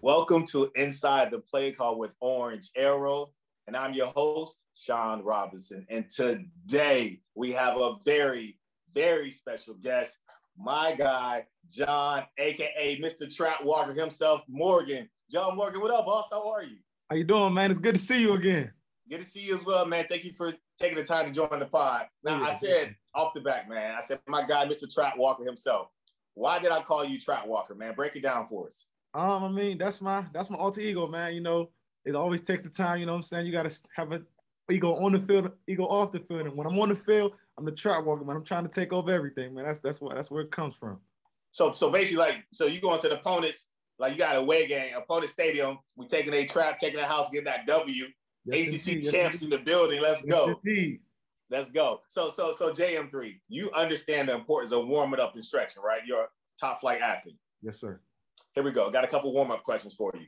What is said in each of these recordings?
Welcome to Inside the Play Call with Orange Arrow, and I'm your host, Sean Robinson. And today we have a very, very special guest, my guy, John, aka Mr. Trap Walker himself, Morgan. John Morgan, what up, boss? How are you? How you doing, man? It's good to see you again. Good to see you as well, man. Thank you for taking the time to join the pod. Now, oh, I said off the back, man, I said, my guy, Mr. Trap Walker himself. Why did I call you Trap Walker, man? Break it down for us. Um, I mean, that's my that's my alter ego, man. You know, it always takes the time, you know what I'm saying? You gotta have an ego on the field, ego off the field. And when I'm on the field, I'm the trap walker, man. I'm trying to take over everything, man. That's that's what that's where it comes from. So so basically, like, so you go into the opponents, like you got a away game, opponent stadium, we taking a trap, taking a house, getting that W. Yes, ACC indeed. champs yes, in the building. Let's yes, go. Indeed. Let's go. So so so JM3, you understand the importance of warming up and stretching, right? You're a top flight athlete. Yes, sir. Here we go. Got a couple warm up questions for you.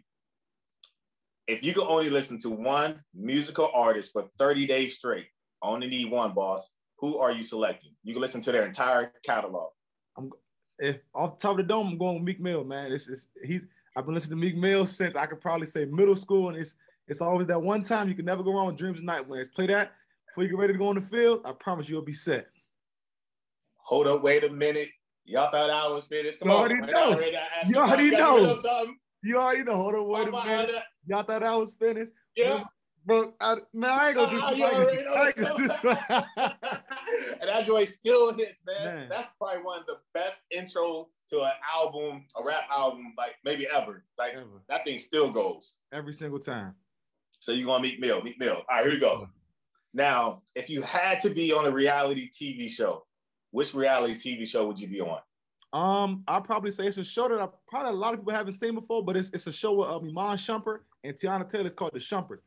If you could only listen to one musical artist for 30 days straight, only need one, boss. Who are you selecting? You can listen to their entire catalog. I'm if off the top of the dome, I'm going with Meek Mill, man. It's just he's I've been listening to Meek Mill since I could probably say middle school, and it's it's always that one time you can never go wrong with Dreams and Nightmares. Play that before you get ready to go on the field. I promise you'll be set. Hold up, wait a minute. Y'all thought I was finished. Come you on, already know. You already know. You already know. Hold on, wait a minute. Y'all thought I was finished. Yeah. Bro, I, man, I ain't gonna do this. and that joy still hits, man. man. That's probably one of the best intro to an album, a rap album, like maybe ever. Like ever. that thing still goes every single time. So you're gonna Meek Mill, Meek Mill. All right, here we go. Now, if you had to be on a reality TV show, which reality TV show would you be on? Um, I'll probably say it's a show that I, probably a lot of people haven't seen before, but it's, it's a show with um, Iman Shumpert and Teyana Taylor. It's called The Shumperts.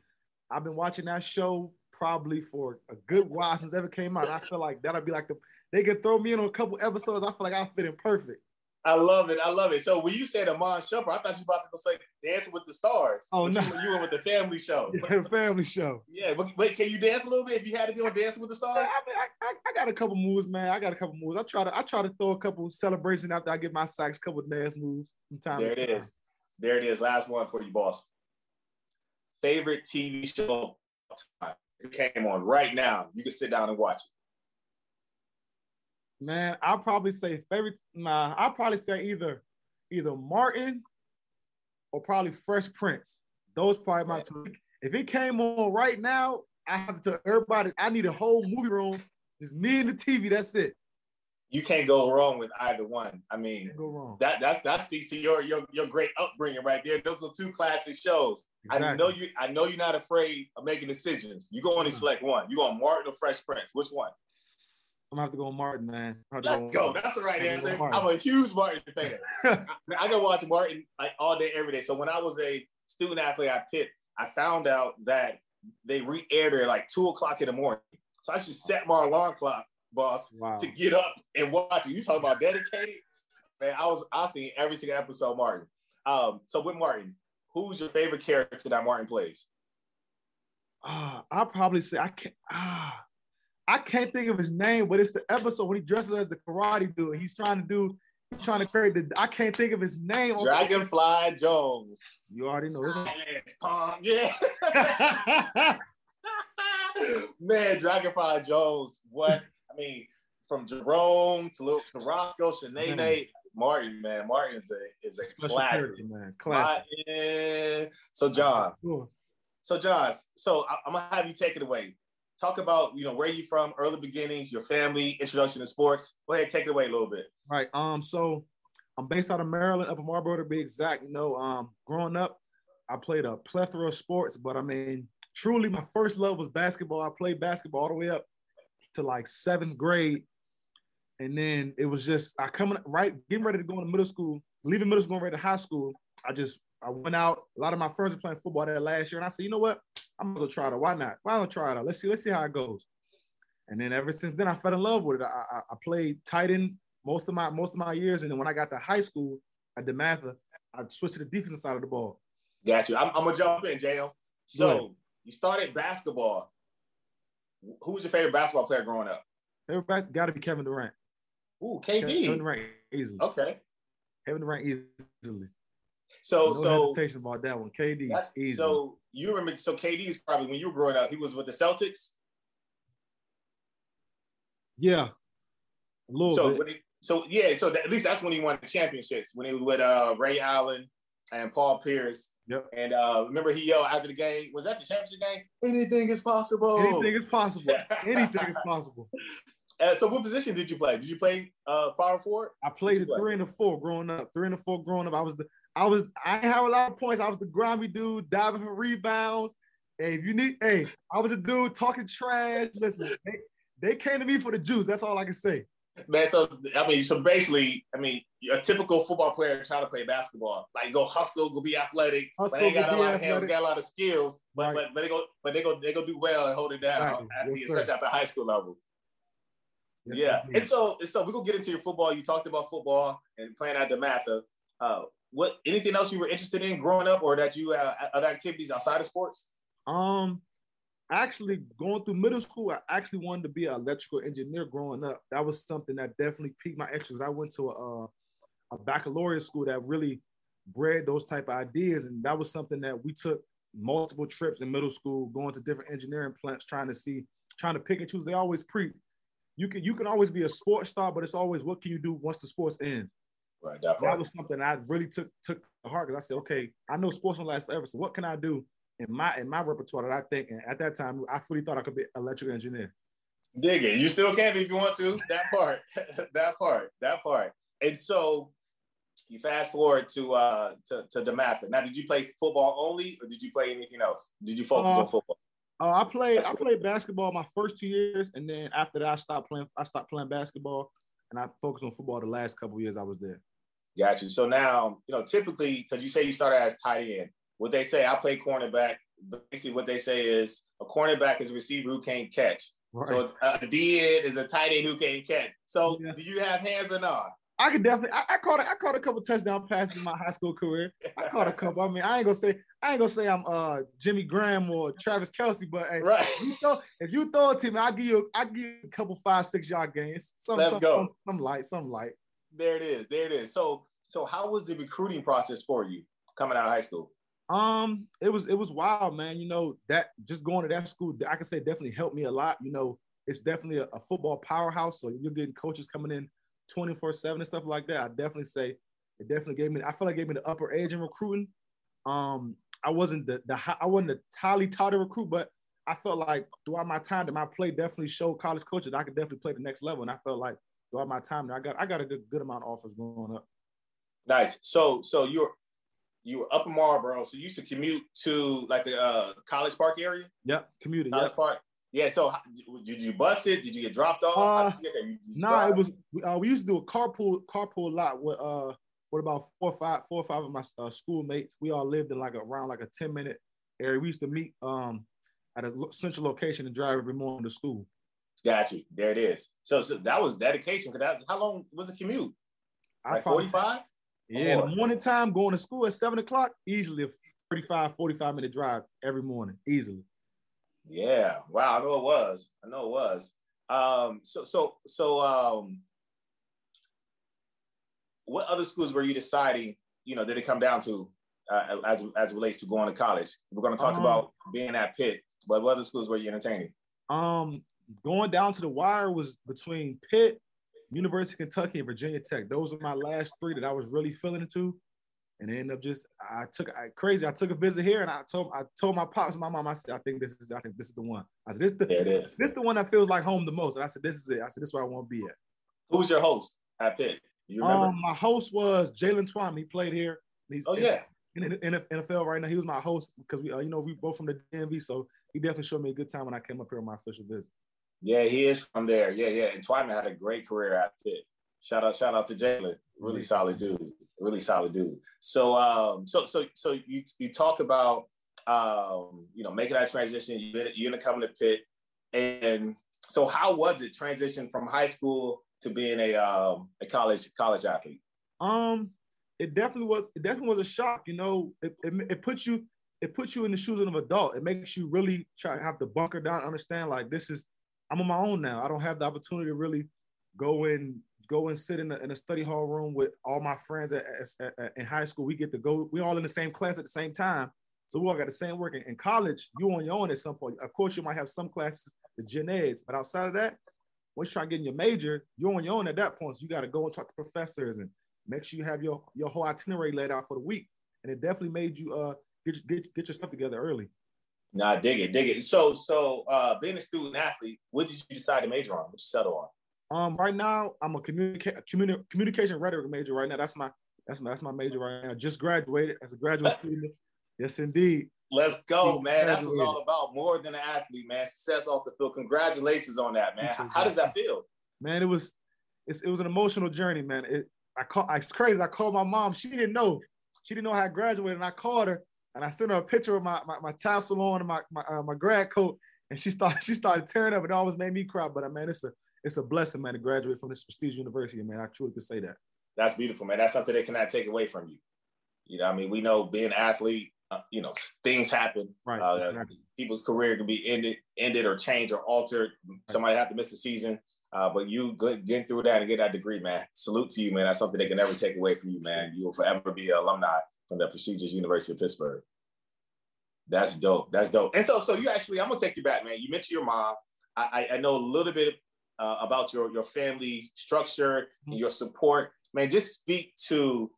I've been watching that show probably for a good while since it ever came out. I feel like that'll be like the they could throw me in on a couple episodes. I feel like I fit in perfect. I love it. I love it. So when you said Iman Shumpert, I thought you were about to go say Dancing with the Stars. Oh no, you, you were with the Family Show. Yeah, family Show. Yeah, but, but can you dance a little bit if you had to be on Dancing with the Stars? I, I, I, got a couple moves, man. I got a couple moves. I try to I try to throw a couple celebrations after I get my sacks, couple dance moves from time. There it time. is. There it is. Last one for you, boss. Favorite TV show it came on right now. You can sit down and watch it. Man, I'll probably say favorite. Nah, I'll probably say either either Martin or probably Fresh Prince. Those probably my two. If it came on right now, I have to everybody. I need a whole movie room, just me and the TV. That's it. You can't go wrong with either one. I mean. That that's that speaks to your your your great upbringing right there. Those are two classic shows. Exactly. I know you. I know you're not afraid of making decisions. You go only mm-hmm. select one. You on Martin or Fresh Prince? Which one? I'm gonna have to go on Martin, man. Let's go. That's the right answer. I'm a huge Martin fan. I, I go watch Martin like all day, every day. So when I was a student athlete at Pitt, I found out that they re-aired it at like two o'clock in the morning. So I just set my alarm clock, boss, wow. to get up and watch it. You talking about dedicated? Man, I was I seen every single episode, Martin. Um, so with Martin, who's your favorite character that Martin plays? Uh, I'll probably say I can't. Ah, I can't think of his name, but it's the episode when he dresses as the karate dude. He's trying to do, he's trying to create the. I can't think of his name. Dragonfly Jones. You already know. Silence, yeah. Man, Dragonfly Jones. What I mean, from Jerome to little to Roscoe, Shanae, Martin, man. Martin is a is a Special classic, man. Classic. Martin. So John. So John, so I, I'm gonna have you take it away talk about you know where you from, early beginnings, your family, introduction to sports. Go ahead, take it away a little bit. Right. Um. So I'm based out of Maryland, Upper Marlboro to be exact. You know, um, growing up, I played a plethora of sports, but I mean, truly, my first love was basketball. I played basketball all the way up to like seventh grade, and then it was just I coming right, getting ready to go into middle school, leaving middle school, going ready to high school. I just I went out. A lot of my friends were playing football that last year, and I said, you know what? I'm gonna try it. Out. Why not? Why don't try it out? Let's see. Let's see how it goes. And then ever since then, I fell in love with it. I, I, I played tight end most of my most of my years, and then when I got to high school at DeMatha, I switched to the defensive side of the ball. Got you. I'm, I'm gonna jump in, Jo. So you started basketball. Who was your favorite basketball player growing up? Everybody got to be Kevin Durant. Ooh, KD. Kevin Durant easily. Okay. Kevin Durant easily. So, no so hesitation about that one. KD. Easily. So you remember? So KD is probably when you were growing up. He was with the Celtics. Yeah. A little so bit. He, so yeah. So at least that's when he won the championships. When he was with uh, Ray Allen and Paul Pierce. Yep. And uh, remember he yelled after the game. Was that the championship game? Anything is possible. Anything is possible. Anything is possible. Uh, so what position did you play? Did you play uh, power forward? I played the three and the four growing up. Three and the four growing up. I was the I was I have a lot of points. I was the grimy dude diving for rebounds. Hey, if you need, hey, I was a dude talking trash. Listen, they, they came to me for the juice. That's all I can say. Man, so I mean, so basically, I mean, a typical football player trying to play basketball, like go hustle, go be athletic, hustle, but they got a lot athletic. of hands, got a lot of skills, but right. but, but they go, but they go, they go do well and hold it down, right. at the, especially at the high school level. Yes, yeah, and so and so we're gonna get into your football. You talked about football and playing at DeMatha. Uh, what anything else you were interested in growing up, or that you uh, other activities outside of sports? Um, actually going through middle school, I actually wanted to be an electrical engineer growing up. That was something that definitely piqued my interest. I went to a, a baccalaureate school that really bred those type of ideas, and that was something that we took multiple trips in middle school, going to different engineering plants, trying to see, trying to pick and choose. They always preach you can you can always be a sports star, but it's always what can you do once the sports ends. Right. That, that was something I really took took to heart because I said, okay, I know sports don't last forever. So what can I do in my in my repertoire that I think, and at that time, I fully thought I could be an electrical engineer. Dig it. You still can if you want to. That part. that part. That part. And so you fast forward to uh to, to DeMatha. Now, did you play football only or did you play anything else? Did you focus uh, on football? Uh, I played That's I played basketball my first two years, and then after that I stopped playing. I stopped playing basketball, and I focused on football the last couple years I was there. Got you. So now, you know, typically, because you say you started as tight end, what they say, I play cornerback. Basically, what they say is a cornerback is a receiver who can't catch. Right. So a D end is a tight end who can't catch. So yeah. do you have hands or not? I could definitely. I, I caught. A, I caught a couple touchdown passes in my high school career. I caught a couple. I mean, I ain't gonna say. I ain't gonna say I'm uh Jimmy Graham or Travis Kelce, but hey, right. If you throw, if you throw it to me, I'll give you. I give you a couple five, six yard gains. Some, Let's some, go. Some, some light. Some light. There it is. There it is. So, so how was the recruiting process for you coming out of high school? Um, it was it was wild, man. You know that just going to that school, I can say definitely helped me a lot. You know, it's definitely a, a football powerhouse, so you're getting coaches coming in 24 7 and stuff like that, I definitely say it definitely gave me, I feel like it gave me the upper edge in recruiting. Um, I wasn't the, the I wasn't the highly touted recruit, but I felt like throughout my time that my play definitely showed college coaches I could definitely play the next level. And I felt like throughout my time I got I got a good good amount of offers going up. Nice. So so you're you were up in Marlboro, so you used to commute to like the uh, College Park area. Yep, commuting. College yep. Park. Yeah. So did you bus it? Did you get dropped off? Uh, nah, it was. Uh, we used to do a carpool carpool a lot with uh with about four or five four or five of my uh, schoolmates. We all lived in like around like a ten minute area. We used to meet um at a central location and drive every morning to school. Got you. There it is. So, so that was dedication. Cause that, how long was the commute? Like 45? Yeah, in the morning time, going to school at seven o'clock, easily a 35, 45 minute drive every morning, easily. Yeah. Wow. I know it was. I know it was. Um, so so so um what other schools were you deciding, you know, did it come down to uh, as as relates to going to college? We're gonna talk um, about being at Pitt, but what other schools were you entertaining? Um going down to the wire was between Pitt, University of Kentucky, and Virginia Tech. Those are my last three that I was really feeling into and ended up just I took I, crazy. I took a visit here and I told I told my pops and my mom I said I think this is I think this is the one. I said this the this, this the one that feels like home the most. And I said this is it. I said this is where I want to be at. Who's your host at Pitt? You remember? Um, my host was Jaylen Twyman. He played here. He's oh yeah. In, in, in NFL right now, he was my host because we, uh, you know, we both from the DMV, so he definitely showed me a good time when I came up here on my official visit. Yeah, he is from there. Yeah, yeah. And Twyman had a great career at Pitt. Shout out, shout out to Jaylen. Really solid dude really solid dude. So, um, so, so, so you you talk about, um, you know, making that transition. You you're gonna come to Pitt, and so how was it transition from high school to being a um, a college college athlete? Um, it definitely was. It definitely was a shock. You know, it, it, it puts you it puts you in the shoes of an adult. It makes you really try to have to bunker down, understand like this is I'm on my own now. I don't have the opportunity to really go and go and sit in a, in a study hall room with all my friends at, at, at, in high school. We get to go. We all in the same class at the same time, so we all got the same work. In, college, you on your own at some point. Of course, you might have some classes, the gen eds, but outside of that, once you try to get your major, you're on your own at that point. So you got to go and talk to professors and make sure you have your your whole itinerary laid out for the week. And it definitely made you uh get get, get your stuff together early. Nah, dig it, dig it. So so uh being a student athlete, what did you decide to major on? What you settle on? Um, right now I'm a communica- communi- communication rhetoric major right now. That's my that's my that's my major right now. Just graduated as a graduate student. Yes, indeed. Let's go, man. That's what it's all about. More than an athlete, man. Success off the field. Congratulations on that, man. How does that feel? Man, it was it was an emotional journey, man. It, I call it's crazy. I called my mom. She didn't know. She didn't know how I graduated, and I called her and I sent her a picture of my my, my tassel on and my my, uh, my grad coat, and she started she started tearing up. It almost made me cry. But uh, man, it's a it's a blessing, man, to graduate from this prestigious university, man. I truly could say that. That's beautiful, man. That's something they cannot take away from you. You know, I mean, we know being an athlete, uh, you know, things happen. Right. Uh, exactly. People's career can be ended, ended or changed or altered. Somebody have to miss a season. Uh, but you getting through that and get that degree, man. Salute to you, man. That's something they can never take away from you, man. You will forever be an alumni from the prestigious University of Pittsburgh. That's dope. That's dope. And so, so you actually, I'm gonna take you back, man. You mentioned your mom. I, I know a little bit uh, about your your family structure and your support. Man, just speak to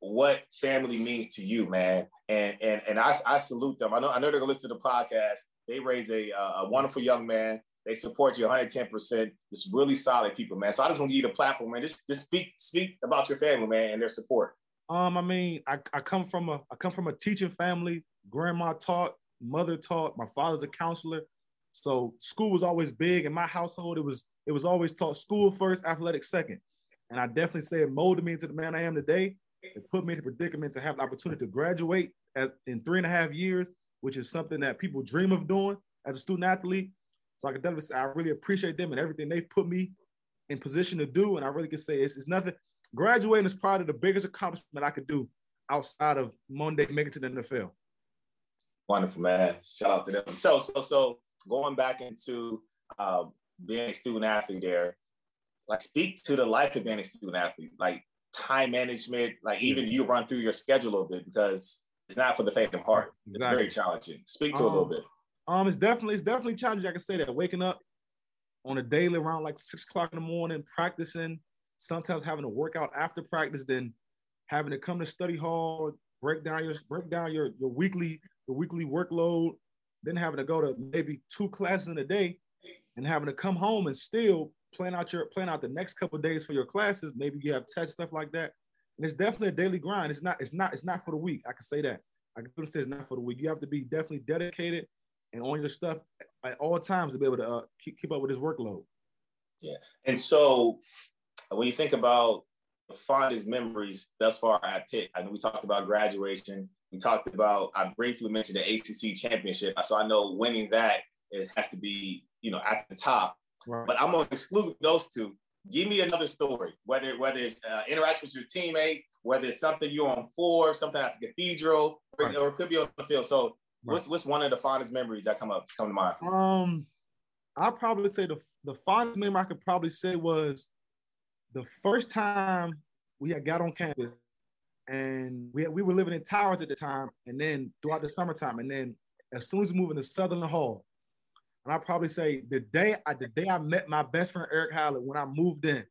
what family means to you, man. And and and I, I salute them. I know I know they're gonna listen to the podcast. They raise a a wonderful young man. They support you 110%. It's really solid people, man. So I just want to give you the platform, man. Just just speak speak about your family, man, and their support. Um, I mean, I, I come from a I come from a teaching family. Grandma taught, mother taught, my father's a counselor. So school was always big in my household. It was it was always taught school first, athletics second. And I definitely say it molded me into the man I am today. It put me in the predicament to have the opportunity to graduate as, in three and a half years, which is something that people dream of doing as a student athlete. So I can definitely say I really appreciate them and everything they've put me in position to do. And I really can say it's, it's nothing. Graduating is probably the biggest accomplishment I could do outside of Monday making it to the NFL. Wonderful, man. Shout out to them. So, so, so going back into uh, being a student athlete there, like speak to the life of being a student athlete, like time management, like even you run through your schedule a little bit because it's not for the faint of heart. It's exactly. very challenging. Speak to um, a little bit. Um, it's definitely it's definitely challenging. I can say that waking up on a daily around like six o'clock in the morning, practicing, sometimes having to work out after practice, then having to come to study hall, break down your break down your your weekly your weekly workload, then having to go to maybe two classes in a day, and having to come home and still plan out your plan out the next couple days for your classes. Maybe you have test stuff like that, and it's definitely a daily grind. It's not it's not it's not for the week. I can say that. I can say it's not for the week. You have to be definitely dedicated and on your stuff at all times to be able to uh, keep, keep up with his workload. Yeah. And so when you think about the fondest memories thus far at Pitt, I know we talked about graduation. We talked about, I briefly mentioned the ACC championship. So I know winning that, it has to be, you know, at the top. Right. But I'm going to exclude those two. Give me another story, whether whether it's uh, interaction with your teammate, whether it's something you're on for, something at the cathedral, right. or, it could be on the field. So What's what's one of the fondest memories that come up come to mind? Um, I probably say the the fondest memory I could probably say was the first time we had got on campus, and we had, we were living in Towers at the time, and then throughout the summertime, and then as soon as we moved into Sutherland Hall, and I probably say the day I the day I met my best friend Erick Hallett when I moved in,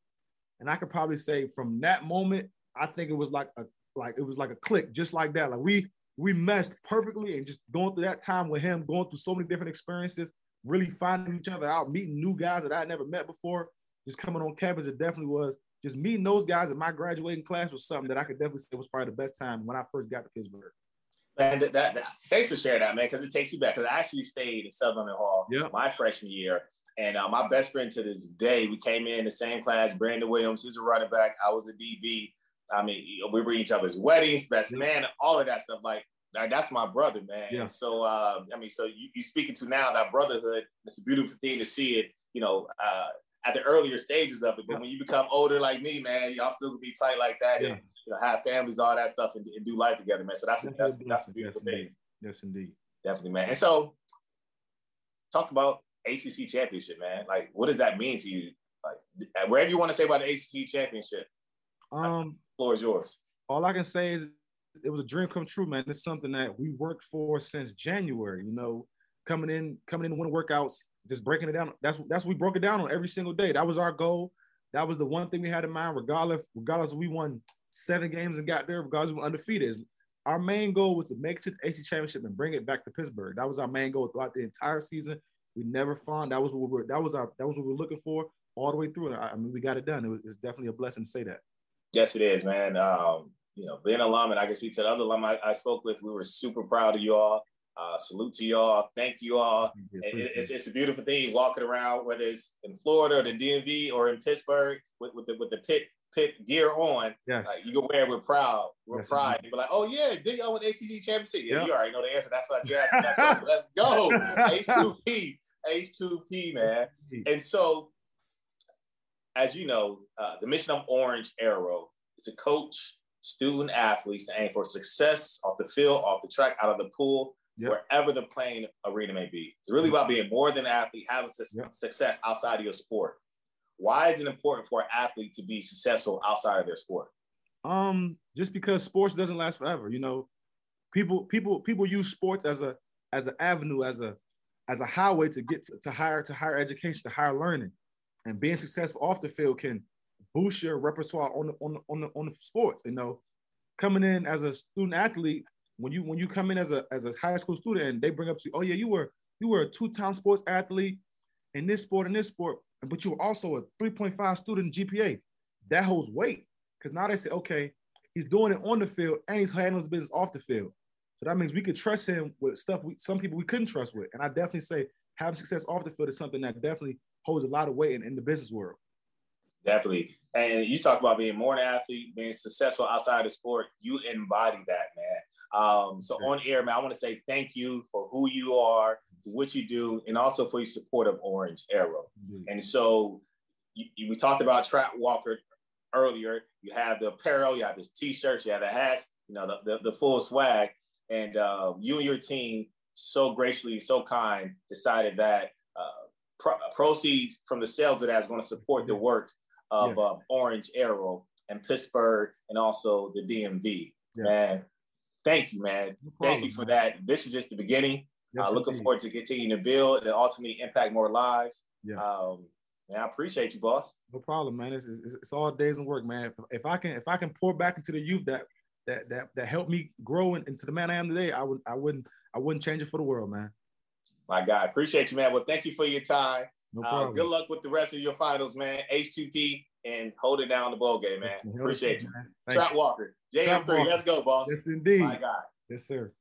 and I could probably say from that moment, I think it was like a like it was like a click, just like that. Like we we meshed perfectly and just going through that time with him, going through so many different experiences, really finding each other out, meeting new guys that I had never met before, just coming on campus, it definitely was just meeting those guys in my graduating class was something that I could definitely say was probably the best time when I first got to Pittsburgh. Man, that, that, that thanks for sharing that, man, because it takes you back. Because I actually stayed in Sutherland Hall yeah. my freshman year, and uh, my best friend to this day, we came in the same class. Brandon Williams, he's a running back. I was a DB. I mean, we were each other's weddings, best man, all of that stuff. Like, like that's my brother, man. Yeah. so, uh, I mean, so you, you speaking to now that brotherhood. It's a beautiful thing to see it. You know, uh, at the earlier stages of it. But yeah. when you become older like me, man, y'all still gonna be tight like that yeah. and you know have families, all that stuff, and, and do life together, man. So that's a, that's that's a beautiful yes, thing. Indeed. Yes, indeed. Definitely, man. And so, talk about ACC championship, man. Like, what does that mean to you? Like, wherever you want to say about the ACC championship, um, floor is yours. All I can say is it was a dream come true, man. It's something that we worked for since January. You know, coming in, coming in to win workouts, just breaking it down. That's that's we broke it down on every single day. That was our goal. That was the one thing we had in mind, regardless, regardless we won seven games and got there, regardless we were undefeated. Our main goal was to make it to the ACC championship and bring it back to Pittsburgh. That was our main goal throughout the entire season. We never found that was what we were that was our that was what we were looking for all the way through. And I, I mean, we got it done. It was, it's definitely a blessing to say that. Yes, it is, man. Um, you know, being an alum, and I can speak to the other alum I, I spoke with. We were super proud of you all. Uh, salute to y'all. Thank you all. It, it's, it's a beautiful thing walking around, whether it's in Florida or the DMV or in Pittsburgh with, with the with the pit pit gear on. Yes. Like, you can wear it with proud, with yes, pride. You be like, oh yeah, did y'all win ACC championship? Yeah, yep. you already know the answer. That's why you asked that. Let's go. H2P. H2P, man. And so, as you know, uh, the mission of Orange Arrow is to coach student athletes to aim for success off the field, off the track, out of the pool, yep. wherever the playing arena may be. It's really about being more than an athlete, having su- yep. success outside of your sport. Why is it important for an athlete to be successful outside of their sport? Um, just because sports doesn't last forever. You know, people people people use sports as a as an avenue, as a as a highway to get to, to higher to higher education, to higher learning, and being successful off the field can boost your repertoire on the on the on the, on the sports. You know, coming in as a student athlete when you when you come in as a as a high school student and they bring up to you, oh yeah, you were you were a two-time sports athlete in this sport and this sport, but you were also a 3.5 student GPA. That holds weight because now they say, okay, he's doing it on the field and he's handling the business off the field. So that means we could trust him with stuff we some people we couldn't trust with. And I definitely say having success off the field is something that definitely holds a lot of weight in, in the business world. Definitely. And you talk about being more an athlete, being successful outside of sport. You embody that, man. Um, so on air, man, I want to say thank you for who you are, what you do, and also for your support of Orange Arrow. Mm-hmm. And so you, you, we talked about Trap Walker earlier. You have the apparel, you have the t-shirts, you have the hats, you know, the, the, the full swag. And uh, you and your team so graciously, so kind, decided that uh, pro- proceeds from the sales of that is going to support the work of yes. uh, Orange Arrow and Pittsburgh and also the DMV. Yes. Man, thank you, man. No problem, thank you for man. that. This is just the beginning. Yes, uh, looking indeed. forward to continuing to build and ultimately impact more lives. Yes. Um, man, I appreciate you, boss. No problem, man. It's, it's, it's all days and work, man. If, if, I can if I can pour back into the youth that that that that helped me grow into the man I am today, I would I wouldn't I wouldn't change it for the world, man. My God, appreciate you, man. Well, thank you for your time. No uh, good luck with the rest of your finals, man. H2P and hold it down the ball game, man. Appreciate you. Trap Walker, JM3. Let's go, boss. Yes, indeed. My God. Yes, sir.